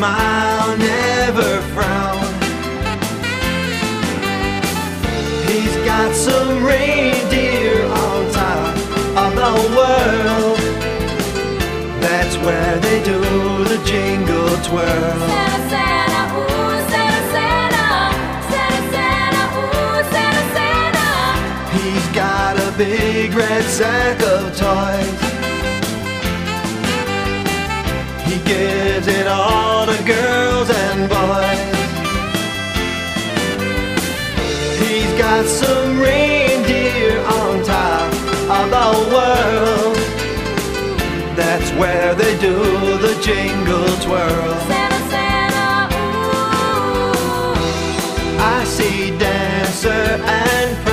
smile, never frown. He's got some reindeer on top of the world. That's where they do the jingle twirl. Santa, Santa, ooh, Santa, Santa. Santa, Santa, ooh, Santa, Santa. He's got a big red sack of toys. He gives it all where they do the jingle twirl. Santa, Santa, ooh. I see Dancer and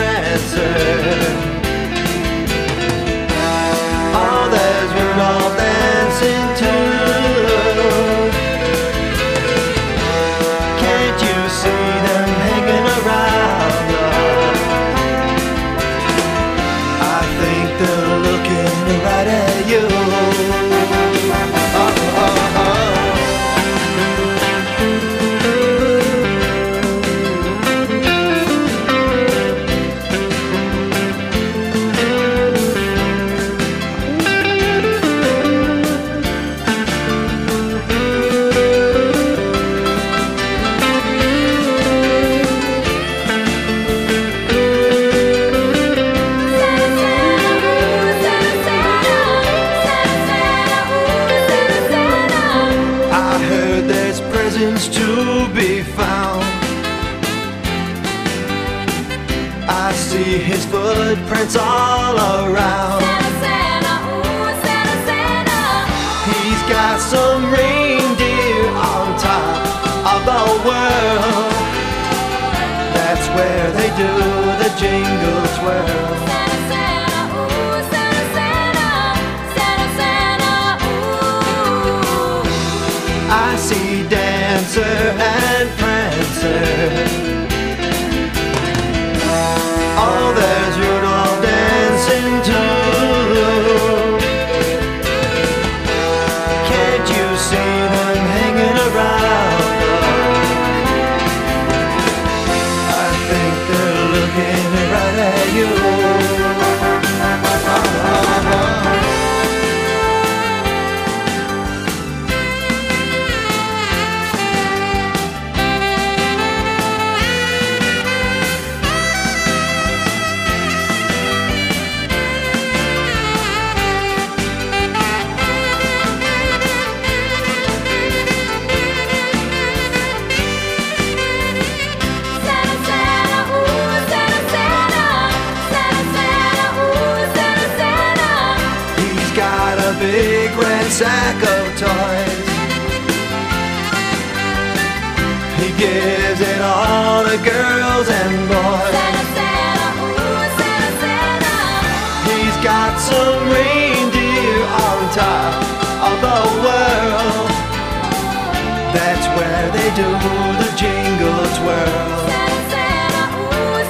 do the jingle twirl. Santa, Santa,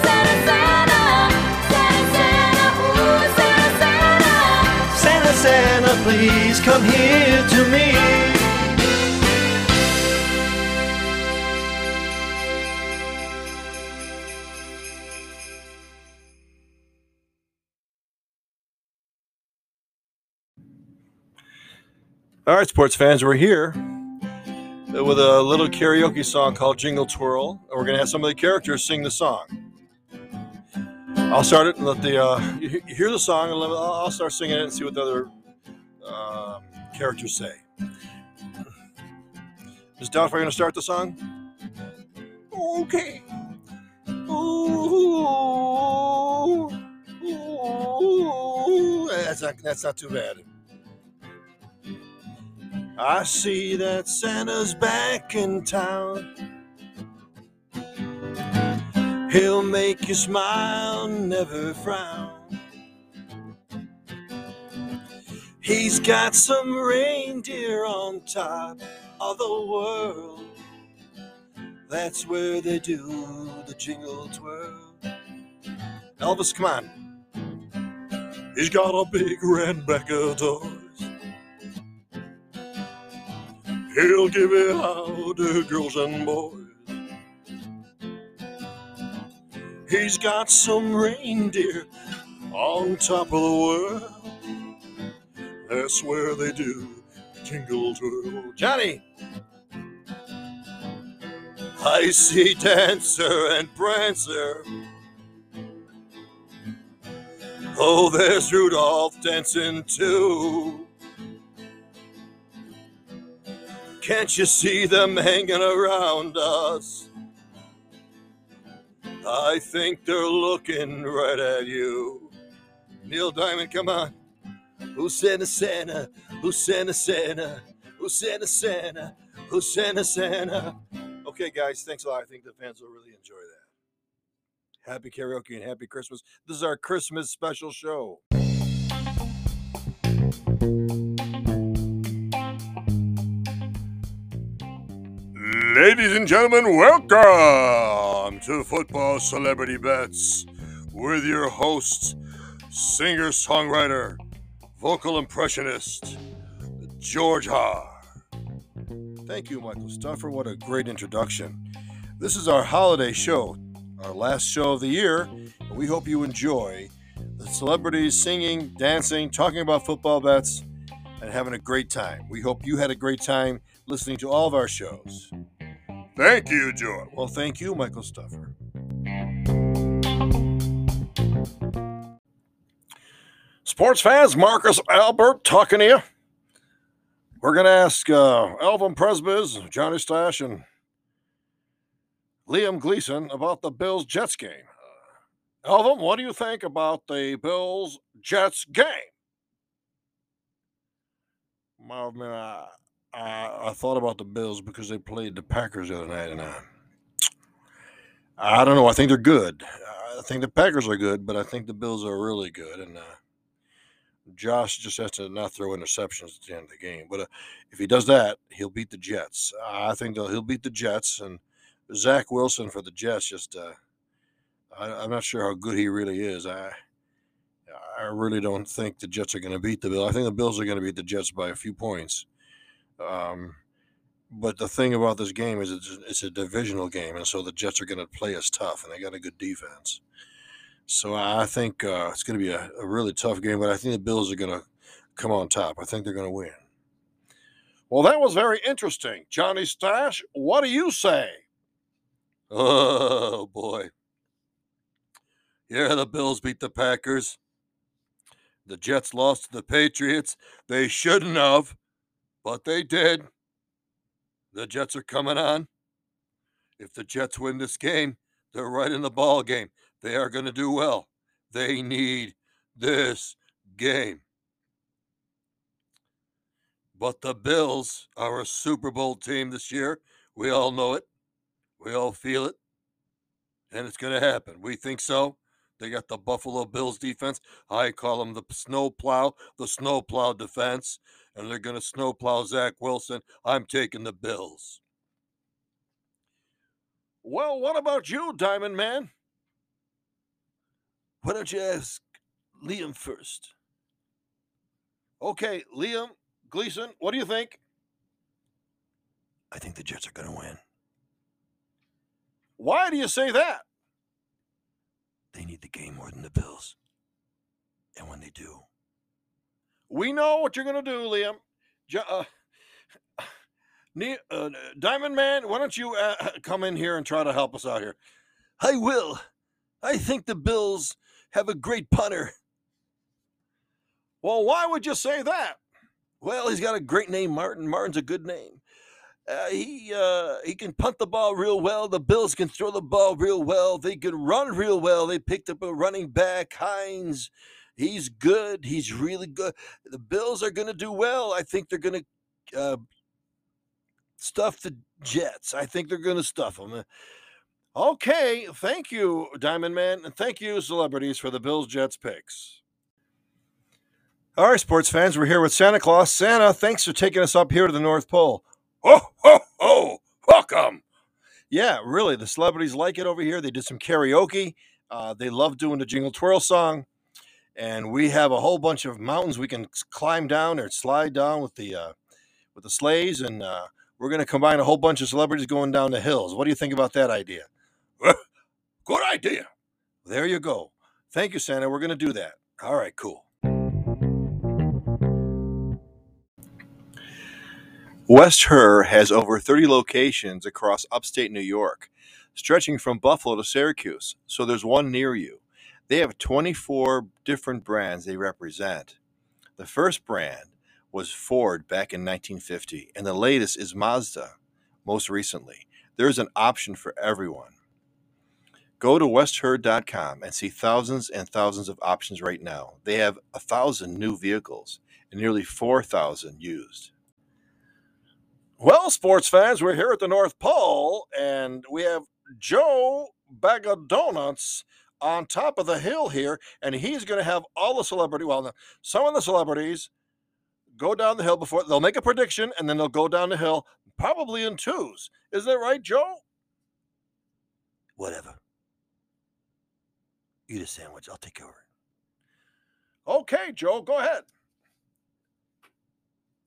Santa Santa Santa Santa Santa Santa Santa, please come here to me. All right, sports fans, we're here with a little karaoke song called Jingle Twirl, and we're going to have some of the characters sing the song. I'll start it and let the uh, you hear the song, and I'll start singing it and see what the other um, characters say. Is Doubtfire going to start the song? Okay. Ooh, ooh, that's not that's not too bad. I see that Santa's back in town. He'll make you smile, never frown. He's got some reindeer on top of the world. That's where they do the jingle twirl. Elvis, come on. He's got a big red bag He'll give it out to girls and boys. He's got some reindeer on top of the world. That's where they do jingle twirl. Johnny! I see Dancer and Prancer. Oh, there's Rudolph dancing too. Can't you see them hanging around us? I think they're looking right at you. Neil Diamond, come on. Who's Santa Santa? Who's Santa Santa? Who's Santa Santa? Who's Santa Santa? Okay, guys, thanks a lot. I think the fans will really enjoy that. Happy karaoke and happy Christmas. This is our Christmas special show. Ladies and gentlemen, welcome to Football Celebrity Bets with your host, singer songwriter, vocal impressionist, George Haar. Thank you, Michael Stuffer. What a great introduction. This is our holiday show, our last show of the year, and we hope you enjoy the celebrities singing, dancing, talking about football bets, and having a great time. We hope you had a great time listening to all of our shows. Thank you, George. Well, thank you, Michael Stuffer. Sports fans, Marcus Albert talking to you. We're going to ask uh, Elvin Presbiz, Johnny Stash, and Liam Gleason about the Bills Jets game. Uh, Elvin, what do you think about the Bills Jets game? Well, I, I, I, thought about the Bills because they played the Packers the other night, and I, I don't know. I think they're good. I think the Packers are good, but I think the Bills are really good, and uh, Josh just has to not throw interceptions at the end of the game. But uh, if he does that, he'll beat the Jets. I think he'll beat the Jets, and Zach Wilson for the Jets. Just uh, I, I'm not sure how good he really is. I I really don't think the Jets are going to beat the Bills. I think the Bills are going to beat the Jets by a few points. Um, but the thing about this game is it's, it's a divisional game, and so the Jets are going to play us tough, and they got a good defense. So I think uh, it's going to be a, a really tough game, but I think the Bills are going to come on top. I think they're going to win. Well, that was very interesting. Johnny Stash, what do you say? Oh, boy. Yeah, the Bills beat the Packers. The Jets lost to the Patriots. They shouldn't have, but they did. The Jets are coming on. If the Jets win this game, they're right in the ball game. They are going to do well. They need this game. But the Bills are a Super Bowl team this year. We all know it. We all feel it. And it's going to happen. We think so. They got the Buffalo Bills defense. I call them the snowplow, the snowplow defense. And they're going to snowplow Zach Wilson. I'm taking the Bills. Well, what about you, Diamond Man? Why don't you ask Liam first? Okay, Liam Gleason, what do you think? I think the Jets are going to win. Why do you say that? They need the game more than the Bills. And when they do, we know what you're going to do, Liam. Uh, uh, Diamond Man, why don't you uh, come in here and try to help us out here? I will. I think the Bills have a great punter. Well, why would you say that? Well, he's got a great name, Martin. Martin's a good name. Uh, he uh, he can punt the ball real well. The Bills can throw the ball real well. They can run real well. They picked up a running back, Hines. He's good. He's really good. The Bills are going to do well. I think they're going to uh, stuff the Jets. I think they're going to stuff them. Okay, thank you, Diamond Man, and thank you, celebrities, for the Bills Jets picks. All right, sports fans, we're here with Santa Claus. Santa, thanks for taking us up here to the North Pole. Ho, ho, ho! Welcome. Yeah, really, the celebrities like it over here. They did some karaoke. Uh, they love doing the Jingle Twirl song. and we have a whole bunch of mountains we can climb down or slide down with the uh, with the sleighs, and uh, we're going to combine a whole bunch of celebrities going down the hills. What do you think about that idea? Good idea. There you go. Thank you, Santa. We're going to do that. All right, cool. West Herr has over 30 locations across upstate New York, stretching from Buffalo to Syracuse, so there's one near you. They have 24 different brands they represent. The first brand was Ford back in 1950, and the latest is Mazda most recently. There's an option for everyone. Go to westherr.com and see thousands and thousands of options right now. They have a thousand new vehicles and nearly 4,000 used. Well, sports fans, we're here at the North Pole and we have Joe Bag of Donuts on top of the hill here, and he's going to have all the celebrity. Well, some of the celebrities go down the hill before they'll make a prediction, and then they'll go down the hill, probably in twos. Isn't that right, Joe? Whatever. Eat a sandwich. I'll take care of it. Okay, Joe, go ahead.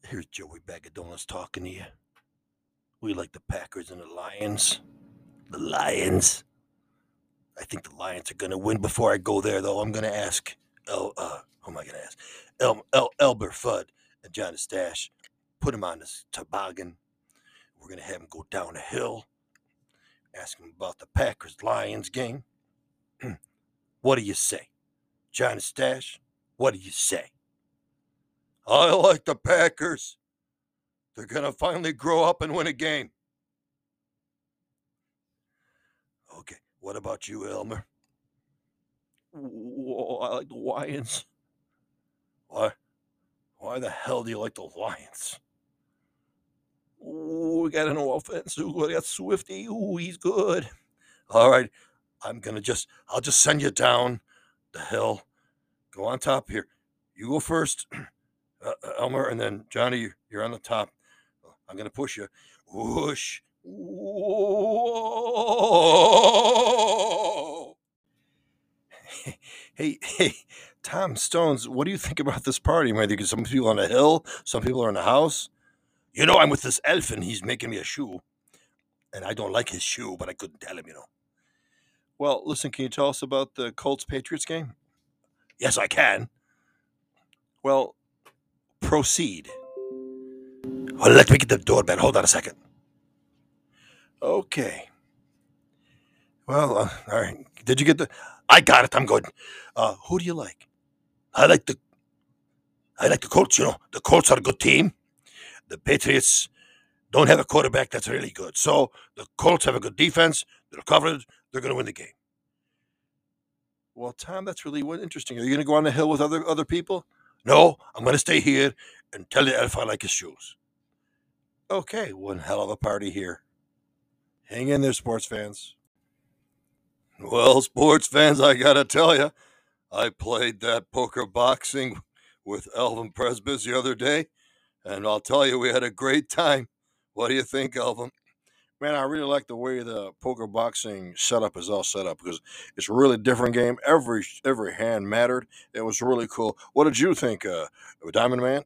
Here's Joey Bag of Donuts talking to you. We like the Packers and the Lions. The Lions. I think the Lions are going to win. Before I go there, though, I'm going to ask. El, uh, who am I going to ask? El, El, Elmer Fudd and John Stash. Put him on this toboggan. We're going to have him go down a hill. Ask him about the Packers Lions game. what do you say? John Stash, what do you say? I like the Packers. They're going to finally grow up and win a game. Okay. What about you, Elmer? Whoa, I like the Lions. Why? Why the hell do you like the Lions? Ooh, we got an offense. Ooh, we got Swifty. Ooh, he's good. All right. I'm gonna just I'll just send you down the hill. Go on top here. You go first, uh, uh, Elmer, and then Johnny, you- you're on the top. I'm gonna push you. Whoosh. Whoa. Hey, hey, Tom Stones, what do you think about this party? I think some people on a hill, some people are in a house. You know, I'm with this elf and he's making me a shoe. And I don't like his shoe, but I couldn't tell him, you know. Well, listen, can you tell us about the Colts Patriots game? Yes, I can. Well, proceed. Well, let me get the doorbell. Hold on a second. Okay. Well, uh, all right. Did you get the? I got it. I'm good. Uh, who do you like? I like the. I like the Colts. You know, the Colts are a good team. The Patriots don't have a quarterback that's really good. So the Colts have a good defense. They're covered. They're going to win the game. Well, Tom, that's really interesting. Are you going to go on the hill with other other people? No, I'm going to stay here and tell the elf I like his shoes. Okay, one hell of a party here. Hang in there, sports fans. Well, sports fans, I got to tell you, I played that poker boxing with Elvin Presbys the other day, and I'll tell you, we had a great time. What do you think, Elvin? Man, I really like the way the poker boxing setup is all set up because it's a really different game. Every every hand mattered. It was really cool. What did you think, uh, Diamond Man?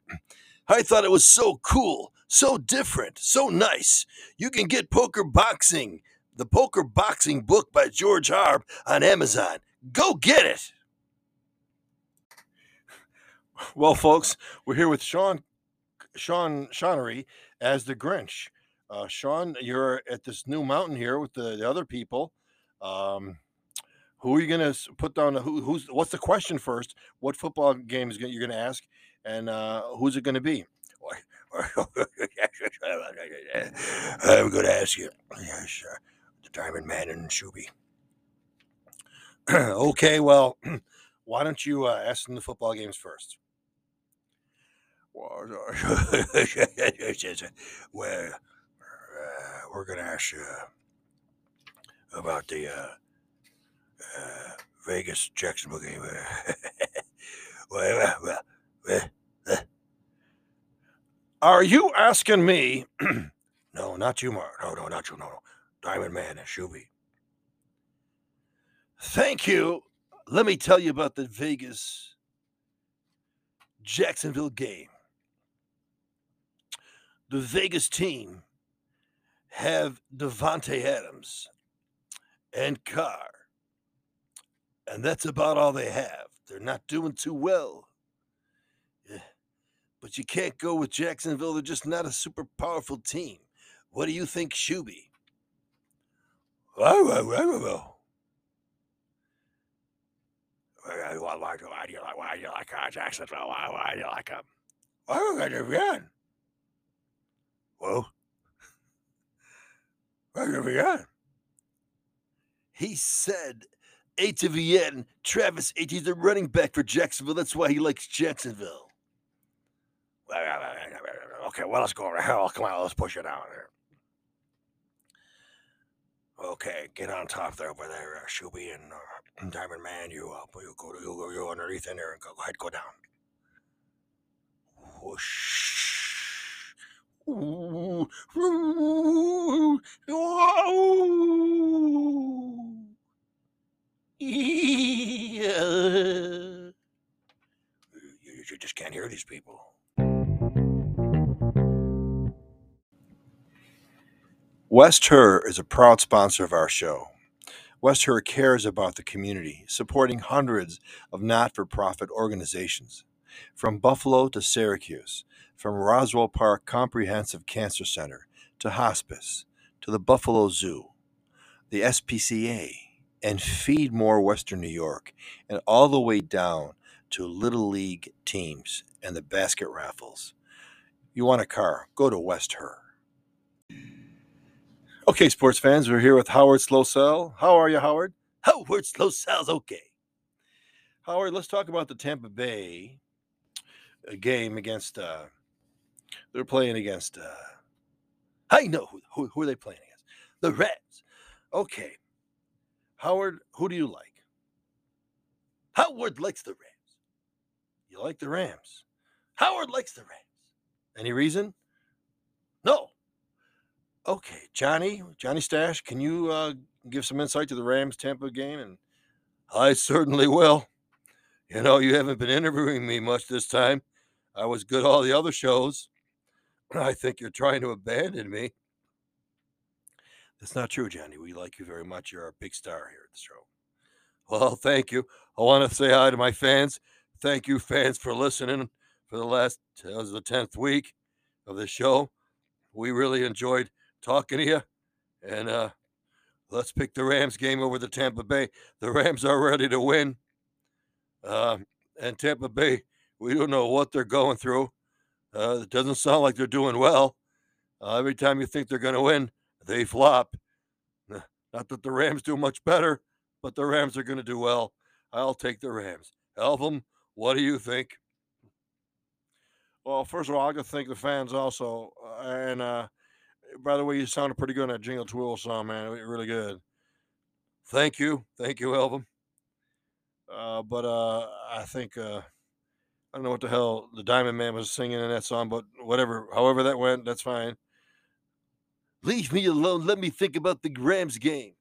I thought it was so cool, so different, so nice. You can get Poker Boxing, the Poker Boxing book by George Harb on Amazon. Go get it. Well, folks, we're here with Sean Sean Shaunery as the Grinch. Uh, Sean, you're at this new mountain here with the, the other people. Um, who are you going to put down? Who, who's what's the question first? What football game is you're going to ask, and uh, who's it going to be? I'm going to ask you. Yes, uh, the Diamond Man and Shuby. okay, well, why don't you uh, ask them the football games first? Well, we're going to ask you about the uh, uh, Vegas Jacksonville game. Are you asking me? no, not you, Mark. No, no, not you. No, no. Diamond Man and Shuby. Thank you. Let me tell you about the Vegas Jacksonville game. The Vegas team have Davante Adams and Carr. And that's about all they have. They're not doing too well. Yeah. But you can't go with Jacksonville. They're just not a super powerful team. What do you think, Shuby? Why, do you like why do you like uh, Jacksonville? Why, do you like them? Why would I run? Whoa. Run? He said Etienne, Travis Etienne's a running back for Jacksonville. That's why he likes Jacksonville. Okay, well, let's go. over here. come on, let's push it down there. Okay, get on top there over there, uh, Shuby and uh, Diamond Man. You up? You go, you go, you underneath in there and go, go ahead, go down. Whoosh. Ooh. Ooh. Ooh. Yeah. You, just can't hear these people. West Herr is a proud sponsor of our show. West Herr cares about the community, supporting hundreds of not for profit organizations. From Buffalo to Syracuse, from Roswell Park Comprehensive Cancer Center to hospice to the Buffalo Zoo, the SPCA, and Feed More Western New York, and all the way down to Little League teams and the basket raffles. You want a car? Go to West Herr. Okay, sports fans, we're here with Howard Slosell. How are you, Howard? Howard Slosell's okay. Howard, let's talk about the Tampa Bay uh, game against. Uh, they're playing against. Uh, I know who, who who are they playing against? The Reds. Okay, Howard, who do you like? Howard likes the Rams. You like the Rams. Howard likes the Rams. Any reason? No. Okay, Johnny, Johnny Stash, can you uh, give some insight to the Rams Tampa game? And I certainly will. You know, you haven't been interviewing me much this time. I was good all the other shows. I think you're trying to abandon me. That's not true, Johnny. We like you very much. You're our big star here at the show. Well, thank you. I want to say hi to my fans. Thank you, fans, for listening for the last, that was the 10th week of the show. We really enjoyed talking to you. And uh, let's pick the Rams game over the Tampa Bay. The Rams are ready to win. Uh, and Tampa Bay, we don't know what they're going through. Uh, it doesn't sound like they're doing well. Uh, every time you think they're going to win, they flop. Not that the Rams do much better, but the Rams are going to do well. I'll take the Rams. Elvin, what do you think? Well, first of all, I got to thank the fans also. Uh, and uh, by the way, you sounded pretty good in that Jingle Twirl song, man. It- Really good. Thank you. Thank you, Elvin. Uh, but uh, I think uh, I don't know what the hell the Diamond Man was singing in that song, but whatever, however that went, that's fine. Leave me alone. Let me think about the Rams game.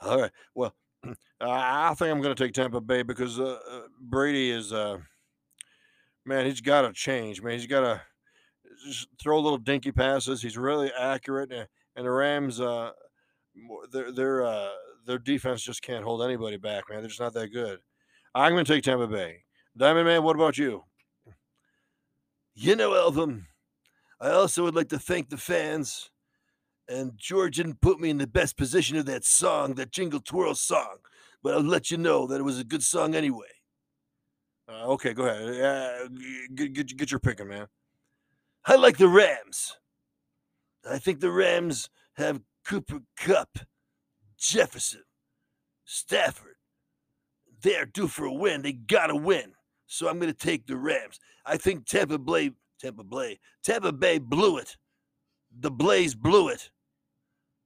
All right. Well, I think I'm going to take Tampa Bay because uh, uh, Brady is, uh, man, he's got to change, man. He's got to just throw little dinky passes. He's really accurate, and, and the Rams, uh, their their uh, their defense just can't hold anybody back, man. They're just not that good. I'm going to take Tampa Bay. Diamond Man, what about you? You know, Elvin, I also would like to thank the fans. And George didn't put me in the best position of that song, that Jingle Twirl song, but I'll let you know that it was a good song anyway. Uh, okay, go ahead. Uh, get, get, get your picking, man. I like the Rams. I think the Rams have Cooper Kupp, Jefferson, Stafford. They're due for a win. They gotta win. So I'm gonna take the Rams. I think Tampa Bay, Tampa Bay, Tampa Bay blew it. The Blaze blew it.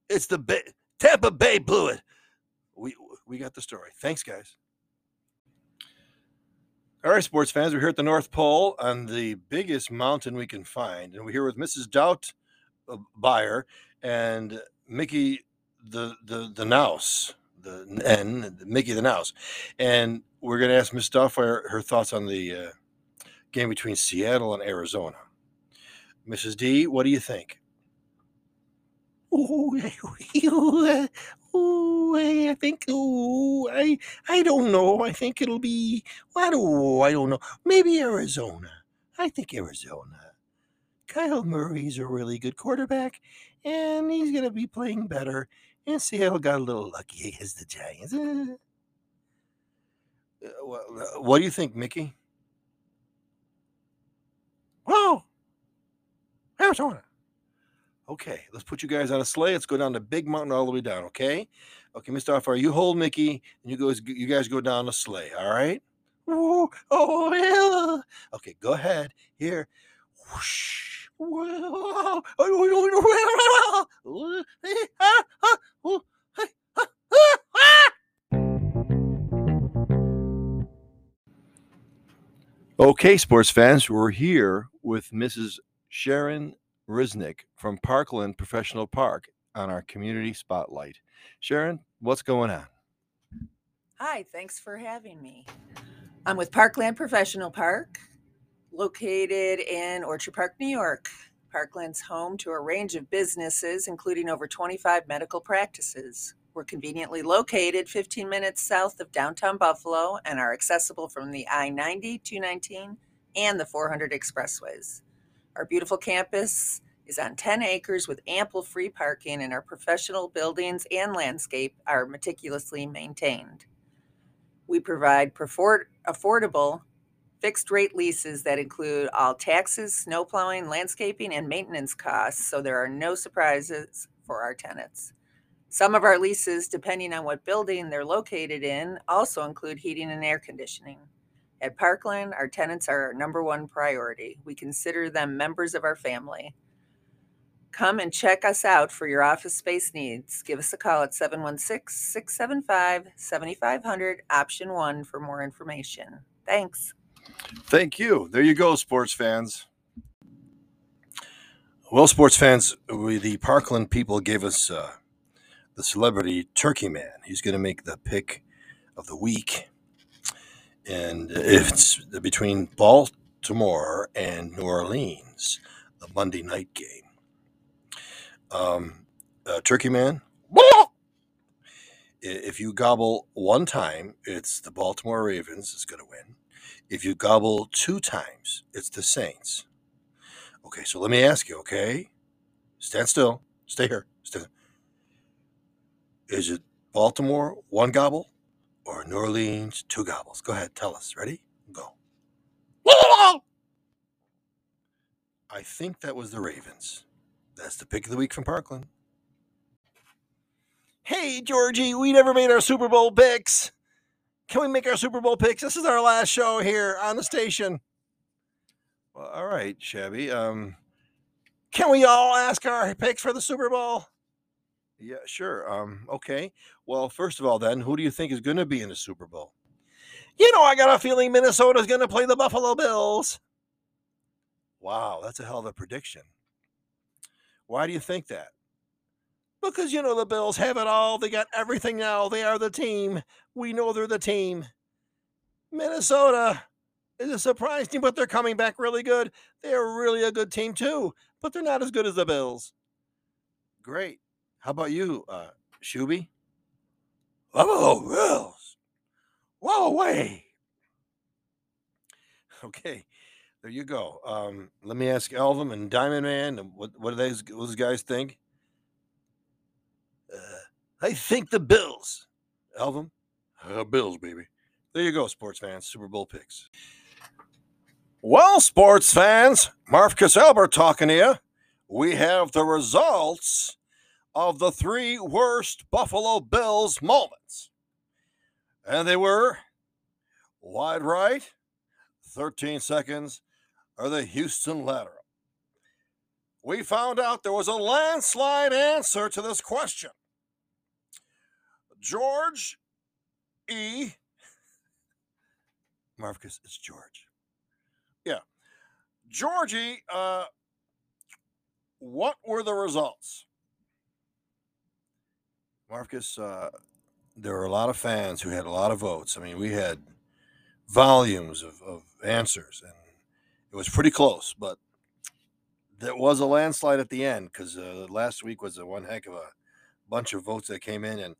It's the Bay, Tampa Bay blew it. We we got the story. Thanks, guys. All right, sports fans, we're here at the North Pole on the biggest mountain we can find, and we're here with Mrs. Doubt uh, Buyer and Mickey the the the Nouse, the N Mickey the Nouse, and we're going to ask Miss Doubtfire her thoughts on the uh, game between Seattle and Arizona. Mrs. D, what do you think? Oh, I think, oh, I, I don't know. I think it'll be, I don't, I don't know. Maybe Arizona. I think Arizona. Kyle Murray's a really good quarterback, and he's going to be playing better. And Seattle got a little lucky against the Giants. Eh. Uh, well, uh, What do you think, Mickey? Oh, Arizona. Okay, let's put you guys on a sleigh. Let's go down the big mountain all the way down. Okay, okay, Mr. Alfaro, you hold Mickey, and you guys, you guys go down the sleigh. All right. Oh, oh, yeah. Okay, go ahead. Here. Whoosh. Okay, sports fans, we're here with Mrs. Sharon Risnick from Parkland Professional Park on our community spotlight. Sharon, what's going on? Hi, thanks for having me. I'm with Parkland Professional Park, located in Orchard Park, New York. Parkland's home to a range of businesses, including over 25 medical practices. We're conveniently located 15 minutes south of downtown Buffalo and are accessible from the I 90, 219, and the 400 expressways. Our beautiful campus is on 10 acres with ample free parking, and our professional buildings and landscape are meticulously maintained. We provide affordable fixed rate leases that include all taxes, snow plowing, landscaping, and maintenance costs, so there are no surprises for our tenants. Some of our leases, depending on what building they're located in, also include heating and air conditioning. At Parkland, our tenants are our number one priority. We consider them members of our family. Come and check us out for your office space needs. Give us a call at 716 675 7500, option one, for more information. Thanks. Thank you. There you go, sports fans. Well, sports fans, we, the Parkland people gave us uh, the celebrity Turkey Man. He's going to make the pick of the week. And it's between Baltimore and New Orleans, the Monday night game. Um, uh, Turkey Man, if you gobble one time, it's the Baltimore Ravens is going to win. If you gobble two times, it's the Saints. Okay, so let me ask you, okay? Stand still. Stay here. Is it Baltimore one gobble or New Orleans two gobbles? Go ahead, tell us. Ready? Go. I think that was the Ravens. That's the pick of the week from Parkland. Hey, Georgie, we never made our Super Bowl picks. Can we make our Super Bowl picks? This is our last show here on the station. Well, all right, Shabby. Um, can we all ask our picks for the Super Bowl? Yeah, sure. Um, okay. Well, first of all, then, who do you think is going to be in the Super Bowl? You know, I got a feeling Minnesota's going to play the Buffalo Bills. Wow, that's a hell of a prediction. Why do you think that? Because, you know, the Bills have it all. They got everything now. They are the team. We know they're the team. Minnesota is a surprise team, but they're coming back really good. They're really a good team, too, but they're not as good as the Bills. Great. How about you, uh, Shuby? Buffalo Bills. Whoa, away. Okay, there you go. Um, let me ask Elvin and Diamond Man, what what do those those guys think? Uh, I think the Bills. Elvin, uh, Bills, baby. There you go, sports fans. Super Bowl picks. Well, sports fans, Marcus Albert talking to you. We have the results of the three worst Buffalo Bills moments. And they were wide right, 13 seconds, or the Houston lateral. We found out there was a landslide answer to this question. George E. Marcus, it's George. Yeah. Georgie, uh, what were the results? Marcus, uh, there were a lot of fans who had a lot of votes. I mean, we had volumes of, of answers, and It was pretty close, but there was a landslide at the end because uh, last week was a one heck of a bunch of votes that came in, and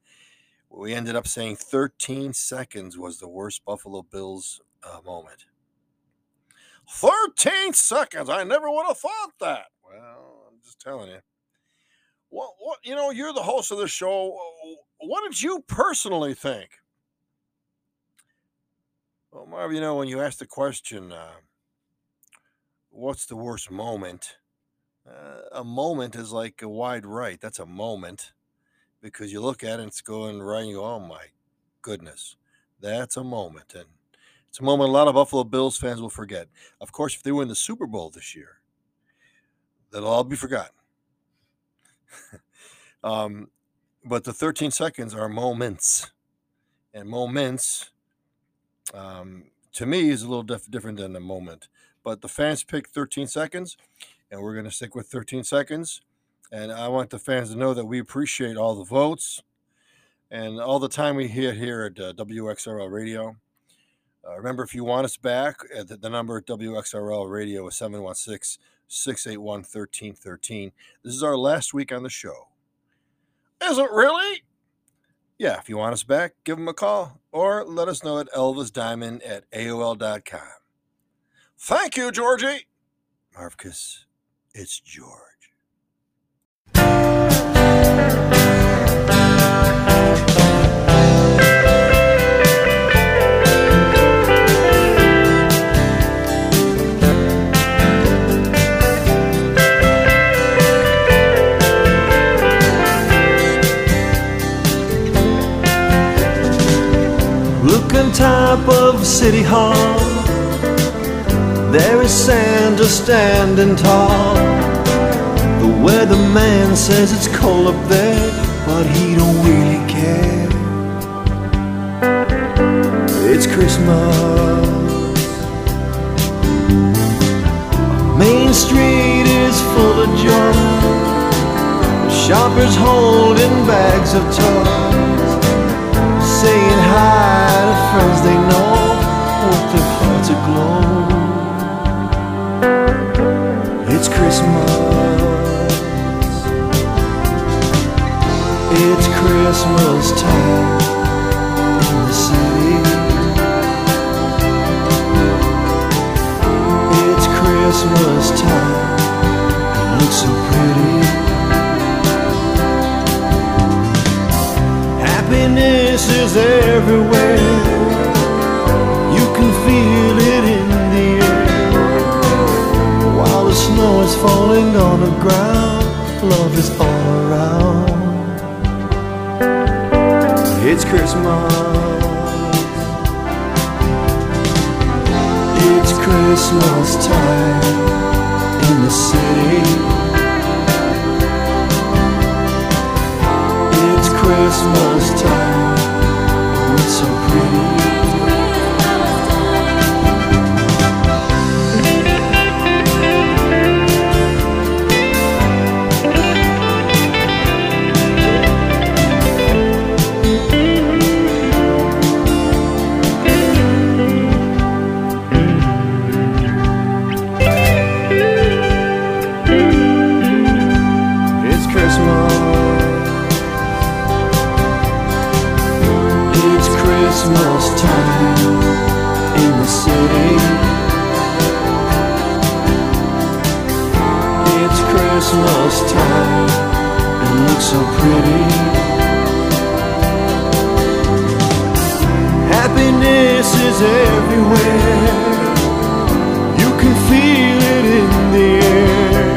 we ended up saying 13 seconds was the worst Buffalo Bills uh, moment. 13 seconds. I never would have thought that. Well, I'm just telling you. What, what, you know, you're the host of the show. What did you personally think? Well, Marv, you know, when you ask the question, uh, what's the worst moment? Uh, a moment is like a wide right. That's a moment because you look at it and it's going right you go, oh my goodness, that's a moment. And it's a moment a lot of Buffalo Bills fans will forget. Of course, if they win the Super Bowl this year, that'll all be forgotten. Um, but the 13 seconds are moments. And moments, um, to me, is a little diff- different than a moment. But the fans picked 13 seconds, and we're going to stick with 13 seconds. And I want the fans to know that we appreciate all the votes and all the time we hit here at uh, WXRL Radio. Uh, remember, if you want us back, uh, the, the number at WXRL Radio is 716 681 1313. This is our last week on the show. Is it really? Yeah, if you want us back, give them a call or let us know at elvisdiamond at AOL.com. Thank you, Georgie. Marvcus, it's George. Top of City Hall. There is Santa standing tall. The weatherman says it's cold up there, but he don't really care. It's Christmas. Main Street is full of joy. Shoppers holding bags of toys saying hi to friends they know with their hearts aglow. It's Christmas. It's Christmas time in the city. It's Christmas time. Happiness is everywhere. You can feel it in the air. While the snow is falling on the ground, love is all around. It's Christmas. It's Christmas time in the city. Christmas time. It's so the city. It's Christmas time. It looks so pretty. Happiness is everywhere. You can feel it in the air.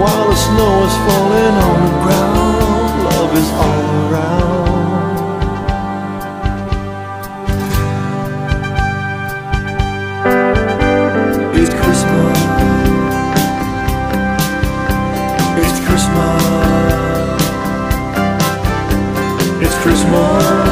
While the snow is falling on the ground, love is all around. Christmas.